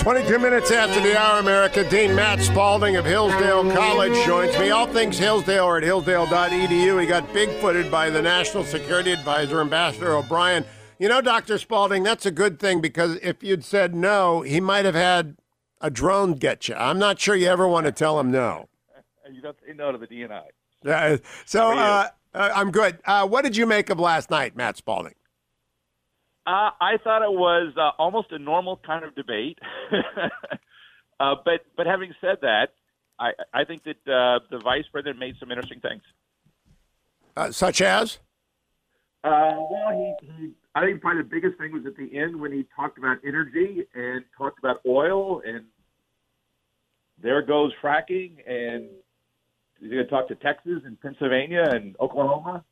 22 minutes after the hour, America. Dean Matt Spalding of Hillsdale College joins me. All things Hillsdale are at hillsdale.edu. He got bigfooted by the National Security Advisor, Ambassador O'Brien. You know, Dr. Spalding, that's a good thing because if you'd said no, he might have had a drone get you. I'm not sure you ever want to tell him no. And you don't say no to the DNI. Uh, so uh, uh, I'm good. Uh, what did you make of last night, Matt Spalding? Uh, I thought it was uh, almost a normal kind of debate. uh, but but having said that, I, I think that uh, the vice president made some interesting things. Uh, such as? Uh, well, he, he I think probably the biggest thing was at the end when he talked about energy and talked about oil, and there goes fracking, and he's going to talk to Texas and Pennsylvania and Oklahoma,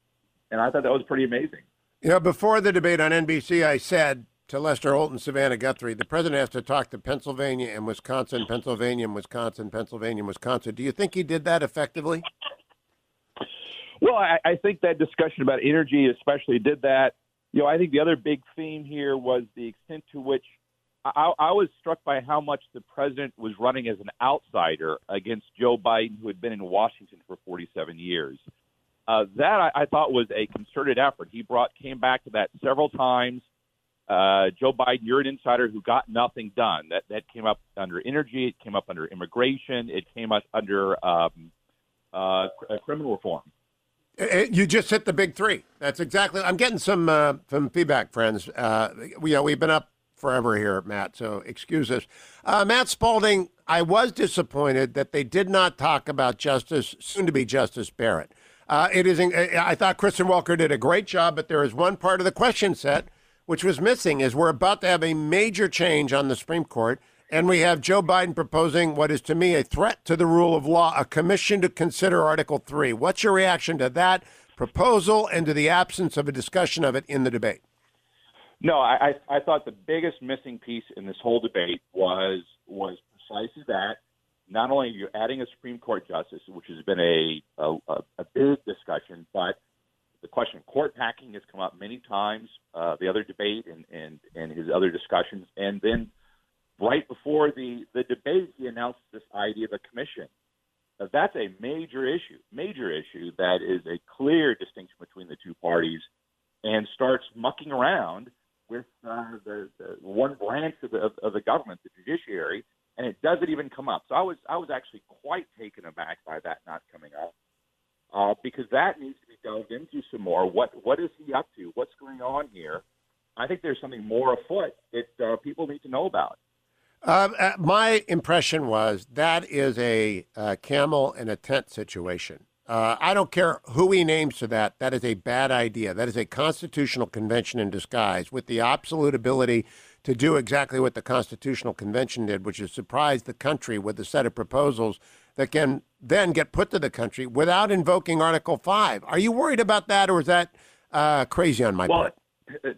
and I thought that was pretty amazing. You know, before the debate on NBC, I said to Lester Holt and Savannah Guthrie, the president has to talk to Pennsylvania and Wisconsin, Pennsylvania and Wisconsin, Pennsylvania and Wisconsin. Do you think he did that effectively? Well, I, I think that discussion about energy, especially, did that. You know, I think the other big theme here was the extent to which I, I was struck by how much the president was running as an outsider against Joe Biden, who had been in Washington for 47 years. Uh, that I, I thought was a concerted effort. He brought came back to that several times. Uh, Joe Biden, you're an insider who got nothing done. That that came up under energy. It came up under immigration. It came up under um, uh, criminal reform. Uh, uh, you just hit the big three. That's exactly. I'm getting some uh, some feedback, friends. Uh, we, you know, we've been up forever here, Matt. So excuse us, uh, Matt Spalding. I was disappointed that they did not talk about Justice, soon to be Justice Barrett. Uh, it is. I thought Kristen Welker did a great job, but there is one part of the question set which was missing. Is we're about to have a major change on the Supreme Court, and we have Joe Biden proposing what is to me a threat to the rule of law, a commission to consider Article Three. What's your reaction to that proposal and to the absence of a discussion of it in the debate? No, I, I thought the biggest missing piece in this whole debate was was precisely that not only are you adding a Supreme Court justice, which has been a, a, a big discussion, but the question of court packing has come up many times. Uh, the other debate and, and, and his other discussions. And then right before the, the debate, he announced this idea of a commission. Now, that's a major issue, major issue that is a clear distinction between the two parties and starts mucking around with uh, the, the one branch of the, of, of the government, the judiciary, and it doesn't even come up. So I was I was actually quite taken aback by that not coming up, uh, because that needs to be delved into some more. What what is he up to? What's going on here? I think there's something more afoot that uh, people need to know about. Uh, uh my impression was that is a uh, camel in a tent situation. Uh, I don't care who he names to that. That is a bad idea. That is a constitutional convention in disguise with the absolute ability to do exactly what the Constitutional Convention did, which is surprise the country with a set of proposals that can then get put to the country without invoking Article 5. Are you worried about that, or is that uh, crazy on my well, part?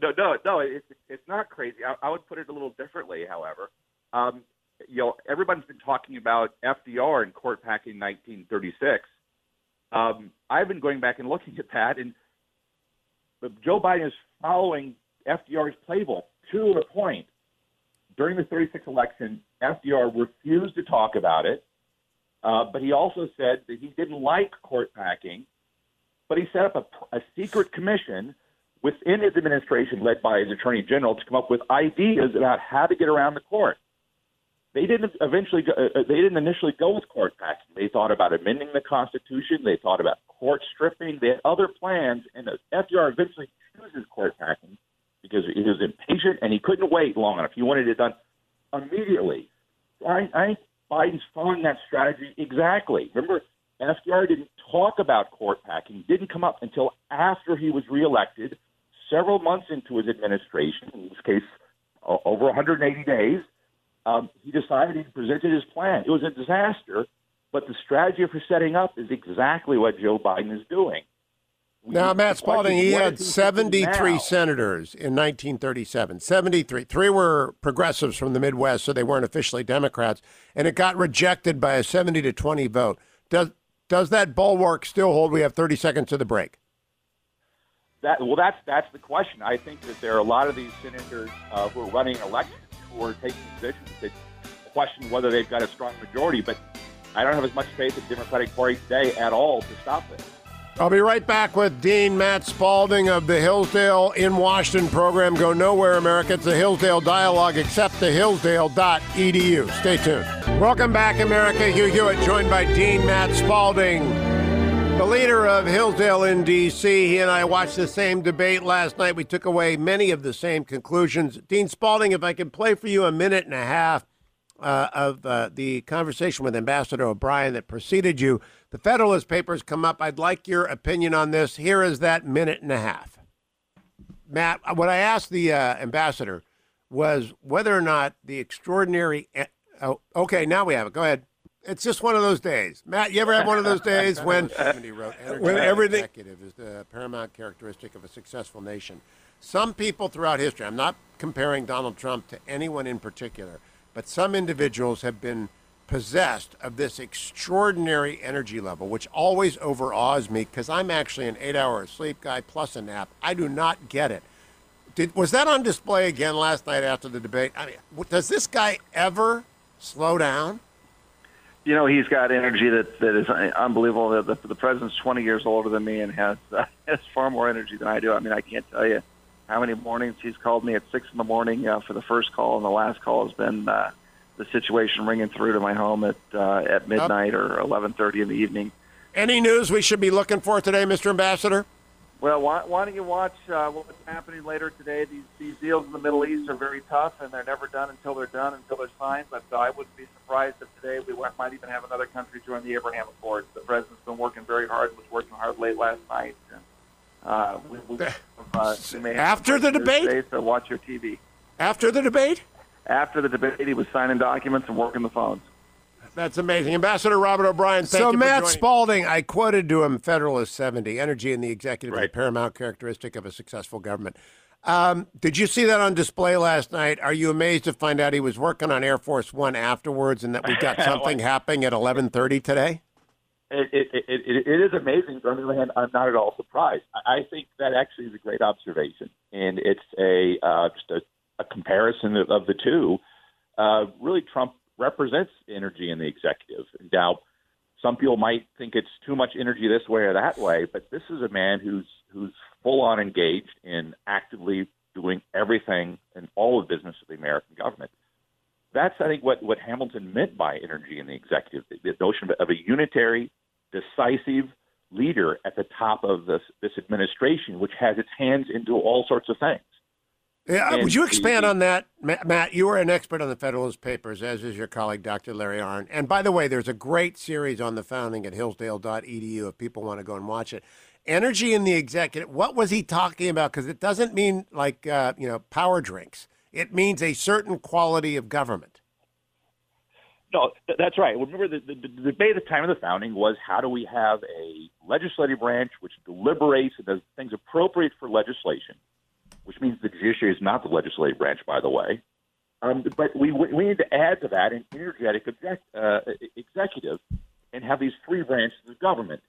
No, no, no, it's, it's not crazy. I, I would put it a little differently, however. Um, you know, everyone's been talking about FDR and court packing 1936. Um, I've been going back and looking at that, and Joe Biden is following FDR's playbook to the point. During the 36 election, FDR refused to talk about it, uh, but he also said that he didn't like court packing, but he set up a, a secret commission within his administration, led by his attorney general, to come up with ideas about how to get around the court. They didn't eventually. Go, uh, they didn't initially go with court packing. They thought about amending the Constitution. They thought about court stripping. They had other plans, and FDR eventually chooses court packing because he was impatient and he couldn't wait long enough. He wanted it done immediately. I, I think Biden's following that strategy exactly. Remember, FDR didn't talk about court packing, didn't come up until after he was reelected, several months into his administration, in this case, over 180 days. Um, he decided he presented his plan. It was a disaster, but the strategy for setting up is exactly what Joe Biden is doing. Now, Matt Spalding, he had 73 senators in 1937. 73. Three were progressives from the Midwest, so they weren't officially Democrats, and it got rejected by a 70 to 20 vote. Does does that bulwark still hold? We have 30 seconds to the break. That well, that's that's the question. I think that there are a lot of these senators uh, who are running elections who are taking positions that question whether they've got a strong majority, but I don't have as much faith in the Democratic Party today at all to stop this. I'll be right back with Dean Matt Spalding of the Hillsdale in Washington program. Go nowhere, America. It's the Hillsdale Dialogue, except the hillsdale.edu. Stay tuned. Welcome back, America. Hugh Hewitt, joined by Dean Matt Spalding, the leader of Hillsdale in D.C. He and I watched the same debate last night. We took away many of the same conclusions. Dean Spalding, if I could play for you a minute and a half uh, of uh, the conversation with Ambassador O'Brien that preceded you. The Federalist Papers come up. I'd like your opinion on this. Here is that minute and a half. Matt, what I asked the uh, ambassador was whether or not the extraordinary. Oh, okay, now we have it. Go ahead. It's just one of those days. Matt, you ever have one of those days when, when everything executive is the paramount characteristic of a successful nation? Some people throughout history, I'm not comparing Donald Trump to anyone in particular, but some individuals have been possessed of this extraordinary energy level, which always overawes me because I'm actually an eight hour sleep guy plus a nap. I do not get it. Did, was that on display again last night after the debate? I mean, does this guy ever slow down? You know, he's got energy that, that is unbelievable. The, the, the president's 20 years older than me and has, uh, has far more energy than I do. I mean, I can't tell you how many mornings he's called me at 6 in the morning uh, for the first call, and the last call has been. Uh, the situation ringing through to my home at uh, at midnight or 11:30 in the evening. Any news we should be looking for today, Mr. Ambassador? Well, why, why don't you watch uh, what's happening later today? These these deals in the Middle East are very tough, and they're never done until they're done, until they're signed. But uh, I wouldn't be surprised if today we might even have another country join the Abraham Accords. The president's been working very hard. Was working hard late last night. And, uh, we, we, uh, After the debate, today, so watch your TV. After the debate after the debate, he was signing documents and working the phones. That's amazing. Ambassador Robert O'Brien, so Matt Spalding, I quoted to him Federalist 70, energy in the executive right. is a paramount characteristic of a successful government. Um, did you see that on display last night? Are you amazed to find out he was working on Air Force One afterwards and that we got something happening at 1130 today? It, it, it, it is amazing. But On the other hand, I'm not at all surprised. I think that actually is a great observation, and it's a uh, just a a comparison of, of the two, uh, really Trump represents energy in the executive. Now, some people might think it's too much energy this way or that way, but this is a man who's who's full on engaged in actively doing everything and all the business of the American government. That's, I think, what, what Hamilton meant by energy in the executive, the, notion of, of a unitary, decisive leader at the top of this, this administration, which has its hands into all sorts of things. Yeah, would you expand on that, Matt? You are an expert on the Federalist Papers, as is your colleague, Dr. Larry Arnn. And by the way, there's a great series on the founding at hillsdale.edu if people want to go and watch it. Energy in the executive. What was he talking about? Because it doesn't mean like uh, you know power drinks. It means a certain quality of government. No, that's right. Remember, the, the, the debate at the time of the founding was how do we have a legislative branch which deliberates and does things appropriate for legislation which means the judiciary is not the legislative branch, by the way. Um, but we we need to add to that an energetic uh, executive and have these three branches of government.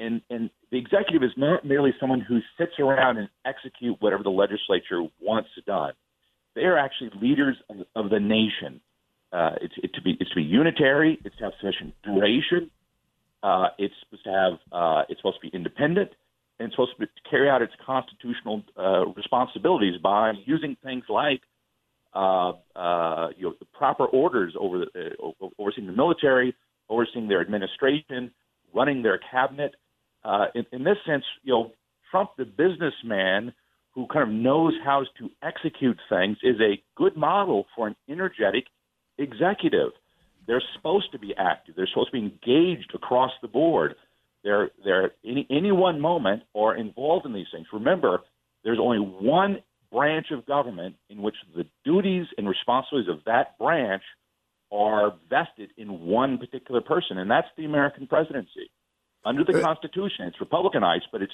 And, and the executive is not merely someone who sits around and execute whatever the legislature wants done. They are actually leaders of, of the nation. Uh, it's, it to be it's to be unitary. It's to have sufficient duration. Uh, it's supposed to have uh, it's supposed to be independent and it's supposed to carry out its constitutional uh, responsibilities by using things like uh, uh, you know, the proper orders over the, uh, overseeing the military, overseeing their administration, running their cabinet. Uh, in, in this sense, you know, Trump, the businessman who kind of knows how to execute things, is a good model for an energetic executive. They're supposed to be active. They're supposed to be engaged across the board they're they're any any one moment are involved in these things. Remember, there's only one branch of government in which the duties and responsibilities of that branch are vested in one particular person, and that's the American presidency. Under the uh, Constitution, it's Republicanized, but it's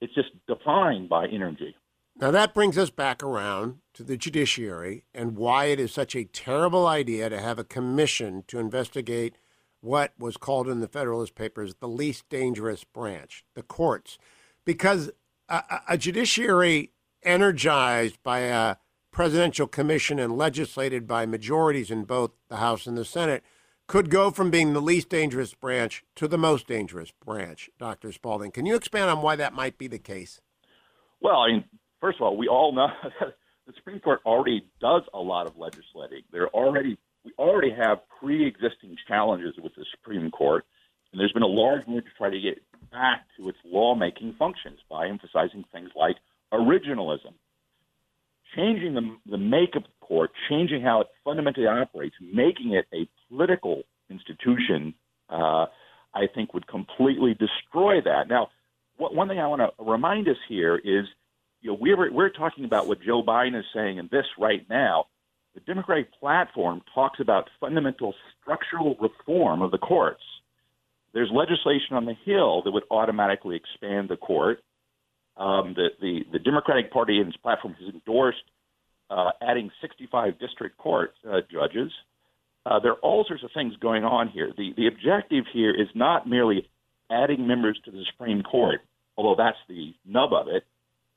it's just defined by energy. Now that brings us back around to the judiciary and why it is such a terrible idea to have a commission to investigate what was called in the Federalist Papers the least dangerous branch, the courts, because a, a judiciary energized by a presidential commission and legislated by majorities in both the House and the Senate could go from being the least dangerous branch to the most dangerous branch, Dr. Spalding. Can you expand on why that might be the case? Well, I mean, first of all, we all know the Supreme Court already does a lot of legislating. There already we already have pre-existing challenges with the Supreme Court, and there's been a large move to try to get back to its lawmaking functions by emphasizing things like originalism, changing the, the makeup of the court, changing how it fundamentally operates, making it a political institution. Uh, I think would completely destroy that. Now, what, one thing I want to remind us here is, you know, we're we're talking about what Joe Biden is saying in this right now. The Democratic platform talks about fundamental structural reform of the courts. There's legislation on the Hill that would automatically expand the court. Um, the, the, the Democratic Party in its platform has endorsed uh, adding 65 district court uh, judges. Uh, there are all sorts of things going on here. The, the objective here is not merely adding members to the Supreme Court, although that's the nub of it.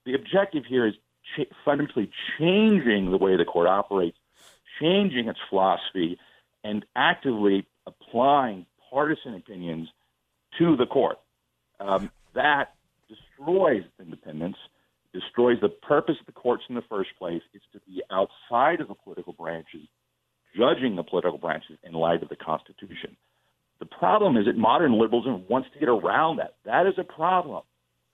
The objective here is fundamentally changing the way the court operates, changing its philosophy, and actively applying partisan opinions to the court. Um, that destroys independence, destroys the purpose of the courts in the first place. It's to be outside of the political branches, judging the political branches in light of the Constitution. The problem is that modern liberalism wants to get around that. That is a problem.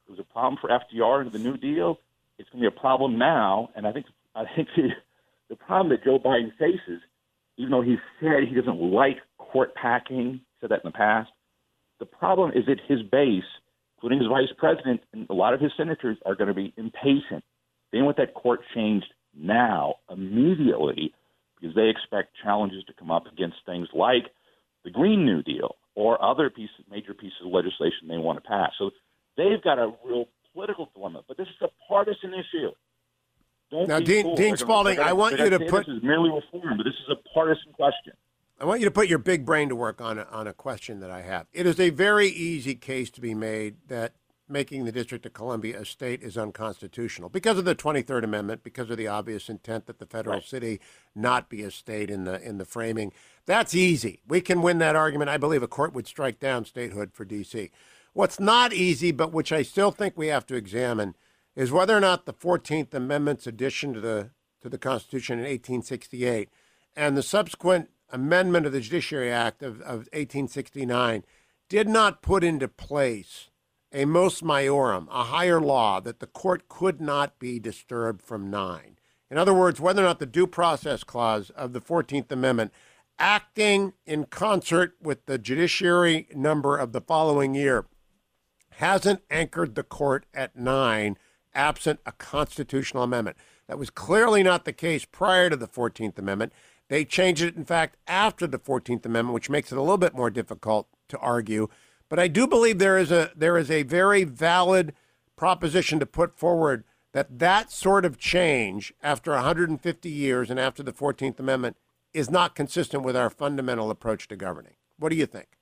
It was a problem for FDR and the New Deal. It's going to be a problem now, and I think I think the, the problem that Joe Biden faces, even though he said he doesn't like court packing, said that in the past, the problem is that his base, including his vice president and a lot of his senators, are going to be impatient. They want that court changed now, immediately, because they expect challenges to come up against things like the Green New Deal or other pieces, major pieces of legislation they want to pass. So they've got a real political dilemma. But this is a partisan issue. Don't now, Dean, fooled. Dean Spalding, I want you to put this is merely reform, but this is a partisan question. I want you to put your big brain to work on a, on a question that I have. It is a very easy case to be made that making the District of Columbia a state is unconstitutional because of the 23rd Amendment, because of the obvious intent that the federal Right. city not be a state in the in the framing. That's easy. We can win that argument. I believe a court would strike down statehood for D.C. What's not easy, but which I still think we have to examine, is whether or not the 14th Amendment's addition to the to the Constitution in 1868 and the subsequent amendment of the Judiciary Act of, of 1869 did not put into place a mos maiorum, a higher law that the court could not be disturbed from nine. In other words, whether or not the due process clause of the 14th Amendment, acting in concert with the judiciary number of the following year, hasn't anchored the court at nine absent a constitutional amendment. That was clearly not the case prior to the 14th Amendment. They changed it, in fact, after the 14th Amendment, which makes it a little bit more difficult to argue. But I do believe there is a there is a very valid proposition to put forward that that sort of change after 150 years and after the 14th Amendment is not consistent with our fundamental approach to governing. What do you think?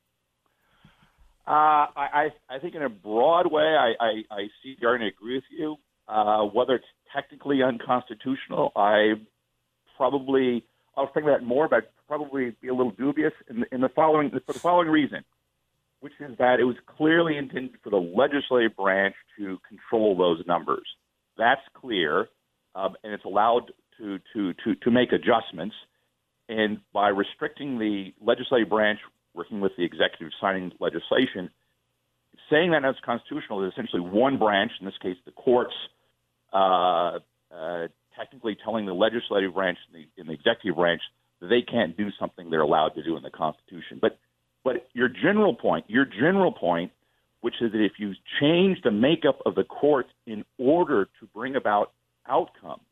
Uh, I, I think in a broad way, I, I, I see you're agree with you. Uh, whether it's technically unconstitutional, I probably I was thinking that more, but probably be a little dubious in, in the following for the following reason, which is that it was clearly intended for the legislative branch to control those numbers. That's clear, um, and it's allowed to to to to make adjustments. And by restricting the legislative branch working with the executive signing legislation, saying that it's constitutional is essentially one branch, in this case the courts, uh, uh, technically telling the legislative branch and the, and the executive branch that they can't do something they're allowed to do in the Constitution. But but your general point, your general point, which is that if you change the makeup of the court in order to bring about outcomes,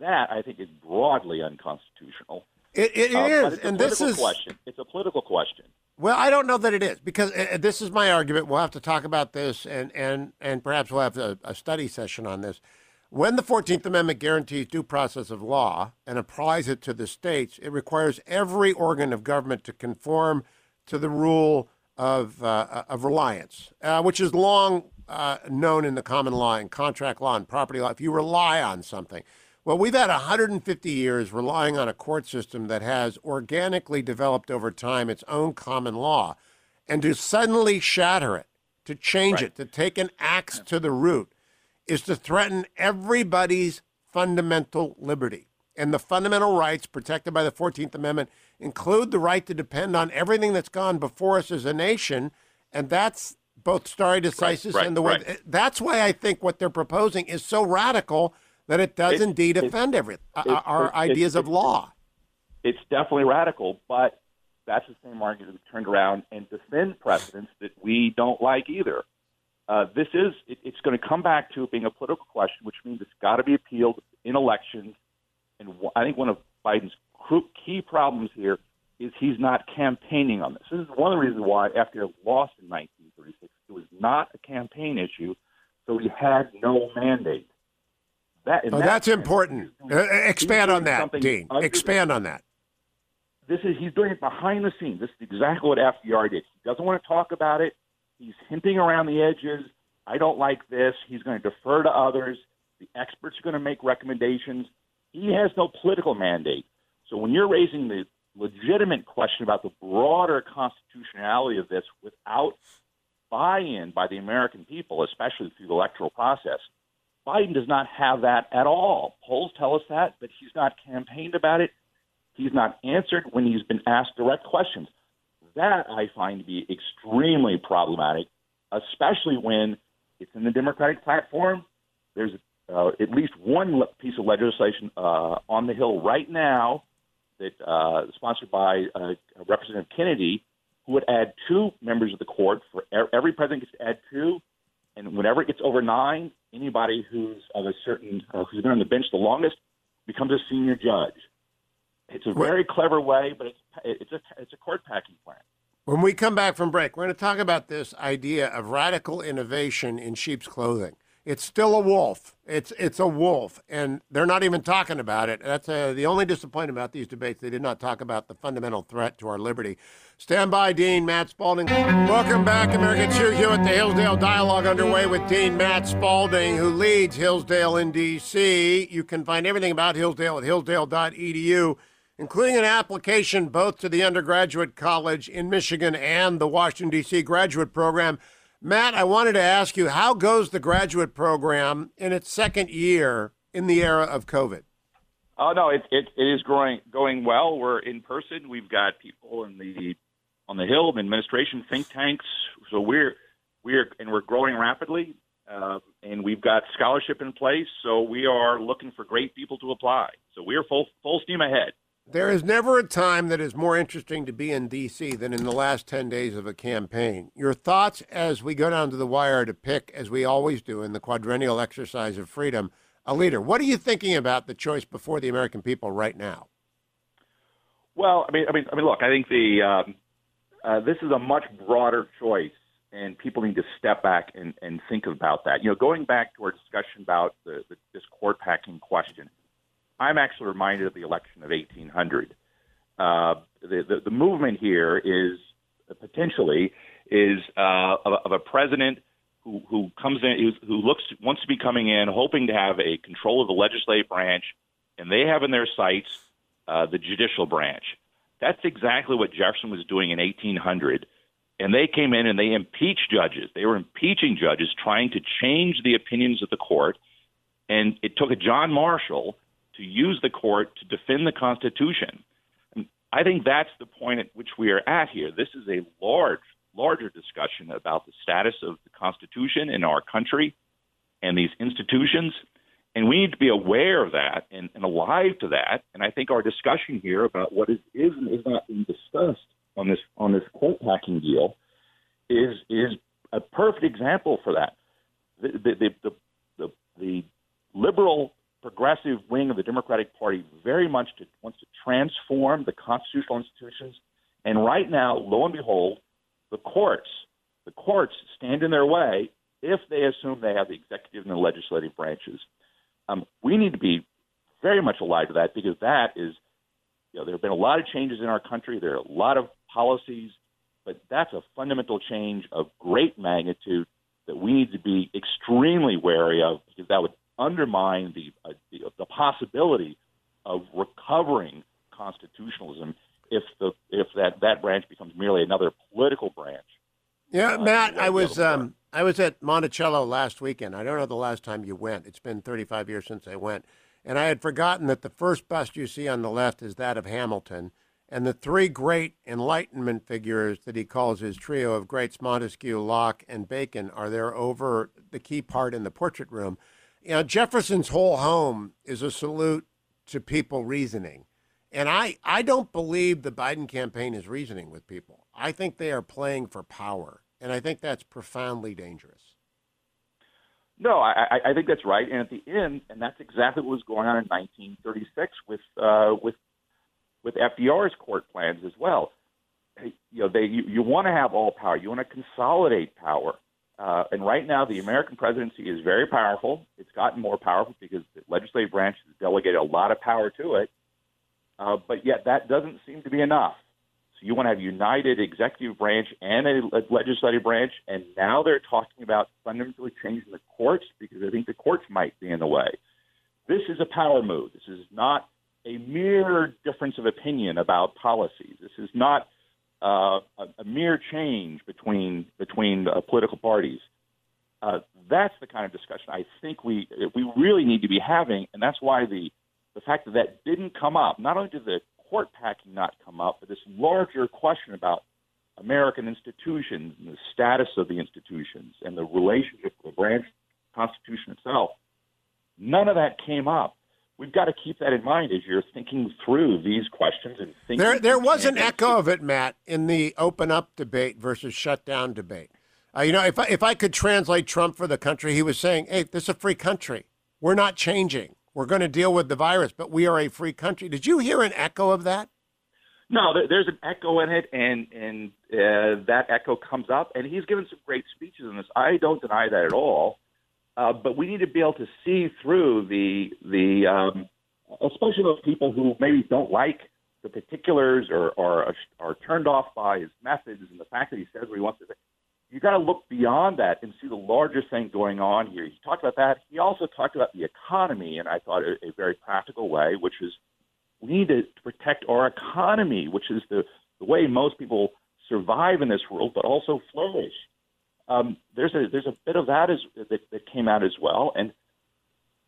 that I think is broadly unconstitutional. It, it Uh, but is, and this political is question. It's a political question. Well, I don't know that it is because uh, this is my argument. We'll have to talk about this, and and and perhaps we'll have a, a study session on this. When the Fourteenth Amendment guarantees due process of law and applies it to the states, it requires every organ of government to conform to the rule of uh, of reliance, uh, which is long uh, known in the common law and contract law and property law. If you rely on something, Well, we've had 150 years relying on a court system that has organically developed over time its own common law. And to suddenly shatter it, to change Right. it, to take an axe to the root, is to threaten everybody's fundamental liberty. And the fundamental rights protected by the 14th Amendment include the right to depend on everything that's gone before us as a nation. And that's both stare decisis right, and the way. That's why I think what they're proposing is so radical that it does It- indeed it- offend every, uh, it- our it- ideas it- of law. it's definitely radical, but that's the same argument we turned around and defend precedents that we don't like either. Uh, this is it, it's going to come back to being a political question, which means it's got to be appealed in elections. And I think one of Biden's key problems here is he's not campaigning on this. This is one of the reasons why after FDR lost in 1936. It was not a campaign issue, so he had no mandate. That, Oh, that that's sense, important. doing- expand on that, Dean. Expand on that. this is he's doing it behind the scenes. This is exactly what FDR did. He doesn't want to talk about it. He's hinting around the edges. I don't like this. He's going to defer to others. The experts are going to make recommendations. He has no political mandate. So when you're raising the legitimate question about the broader constitutionality of this without buy-in by the American people, especially through the electoral process, Biden does not have that at all. Polls tell us that, but he's not campaigned about it. He's not answered when he's been asked direct questions. That I find to be extremely problematic, especially when it's in the Democratic platform. There's uh, at least one piece of legislation uh, on the Hill right now that uh, sponsored by uh, Representative Kennedy, who would add two members of the court for every president gets to add two, and whenever it gets over nine, anybody who's of a certain uh, who's been on the bench the longest becomes a senior judge. It's a very clever way, but it's it's a it's a court packing plan. When we come back from break, we're going to talk about this idea of radical innovation in sheep's clothing. It's still a wolf. It's it's a wolf, and they're not even talking about it. That's uh, the only disappointment about these debates. They did not talk about the fundamental threat to our liberty. Stand by, Dean Matt Spalding. Welcome back, America American Hugh Hewitt. The Hillsdale Dialogue underway with Dean Matt Spalding, who leads Hillsdale in D.C. You can find everything about Hillsdale at hillsdale.edu including an application both to the undergraduate college in Michigan and the Washington, D.C. graduate program. Matt, I wanted to ask you how goes the graduate program in its second year in the era of COVID? Oh no, it it, it is growing going well. We're in person. We've got people in the on the Hill, administration, think tanks. So we're we're and we're growing rapidly, uh, and we've got scholarship in place. So we are looking for great people to apply. So we are full full steam ahead. There is never a time that is more interesting to be in D.C. than in the last 10 days of a campaign. Your thoughts as we go down to the wire to pick, as we always do in the quadrennial exercise of freedom, a leader. What are you thinking about the choice before the American people right now? Well, I mean, I mean, I mean, look, I think the um, uh, this is a much broader choice, and people need to step back and, and think about that. You know, going back to our discussion about the, the, this court packing question, I'm actually reminded of the election of 1800. Uh, the, the the movement here is potentially is uh, of, a- of a president who who comes in who looks wants to be coming in hoping to have a control of the legislative branch, and they have in their sights uh, the judicial branch. That's exactly what Jefferson was doing in 1800. And they came in and they impeached judges. They were impeaching judges, trying to change the opinions of the court. And it took a John Marshall to use the court to defend the Constitution. And I think that's the point at which we are at here. This is a large, larger discussion about the status of the Constitution in our country and these institutions. And we need to be aware of that and, and alive to that. And I think our discussion here about what is, is and is not being discussed on this on this court packing deal is is a perfect example for that. The the the, the, the, the liberal progressive wing of the Democratic Party very much to, wants to transform the constitutional institutions. And right now, lo and behold, the courts the courts stand in their way if they assume they have the executive and the legislative branches. Um, we need to be very much alive to that because that is, you know, there have been a lot of changes in our country. There are a lot of policies, but that's a fundamental change of great magnitude that we need to be extremely wary of because that would undermine the, uh, the the possibility of recovering constitutionalism if the if that that branch becomes merely another political branch. Yeah, Uh, Matt, I was um, I was at Monticello last weekend. I don't know the last time you went. It's been 35 years since I went, and I had forgotten that the first bust you see on the left is that of Hamilton, and the three great Enlightenment figures that he calls his trio of greats Montesquieu, Locke, and Bacon are there over the key part in the portrait room. You know, Jefferson's whole home is a salute to people reasoning. And I, I don't believe the Biden campaign is reasoning with people. I think they are playing for power. And I think that's profoundly dangerous. No, I, I- think that's right. And at the end, and that's exactly what was going on in 1936 with uh, with with FDR's court plans as well. You know, they you, you want to have all power. You want to consolidate power. Uh, and right now, the American presidency is very powerful. It's gotten more powerful because the legislative branch has delegated a lot of power to it. Uh, but yet, that doesn't seem to be enough. So you want to have united executive branch and a legislative branch, and now they're talking about fundamentally changing the courts because I think the courts might be in the way. This is a power move. This is not a mere difference of opinion about policies. This is not uh, a, a mere change between between uh, political parties. Uh, that's the kind of discussion I think we we really need to be having, and that's why the the fact that that didn't come up. Not only did the court packing not come up, but this larger question about American institutions and the status of the institutions and the relationship to the branch Constitution itself. None of that came up. We've got to keep that in mind as you're thinking through these questions and thinking. There, there was an echo of it, Matt, in the open up debate versus shut down debate. Uh, you know, if I, if I could translate Trump for the country, he was saying, hey, this is a free country. We're not changing. We're going to deal with the virus, but we are a free country. Did you hear an echo of that? No, there, there's an echo in it, and and uh, that echo comes up, and he's given some great speeches on this. I don't deny that at all, uh, but we need to be able to see through the the um, especially those people who maybe don't like the particulars or or are turned off by his methods and the fact that he says what he wants to say. You got to look beyond that and see the larger thing going on here. He talked about that. He also talked about the economy, and I thought a, a very practical way, which is we need to protect our economy, which is the, the way most people survive in this world, but also flourish. Um, there's a there's a bit of that as that, that came out as well, and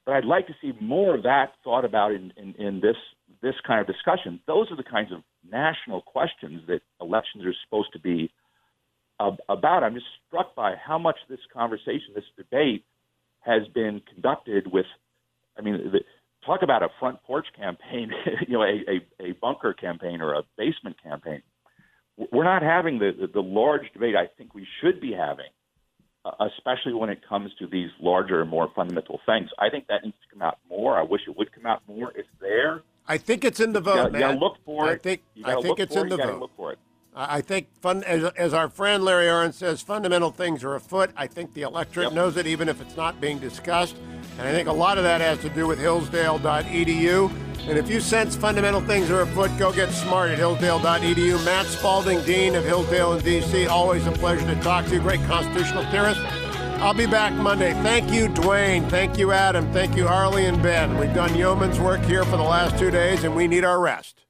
but I'd like to see more of that thought about in, in, in this this kind of discussion. Those are the kinds of national questions that elections are supposed to be ab- about. I'm just struck by how much this conversation, this debate, has been conducted with. I mean, the, talk about a front porch campaign, you know, a, a, a bunker campaign or a basement campaign. We're not having the, the, the large debate I think we should be having, uh, especially when it comes to these larger, and more fundamental things. I think that needs to come out more. I wish it would come out more. It's there. I think it's in the You vote, you gotta look for I it. think I think it's in it. the You vote. Look for it. I think fun as, as our friend Larry Arnn says, fundamental things are afoot. I think the electorate Yep. knows it, even if it's not being discussed. And I think a lot of that has to do with Hillsdale.edu. And if you sense fundamental things are afoot, go get smart at Hillsdale.edu. Matt Spalding, Dean of Hillsdale and DC, always a pleasure to talk to you. Great constitutional theorist. I'll be back Monday. Thank you, Duane. Thank you, Adam. Thank you, Harley and Ben. We've done yeoman's work here for the last two days, and we need our rest.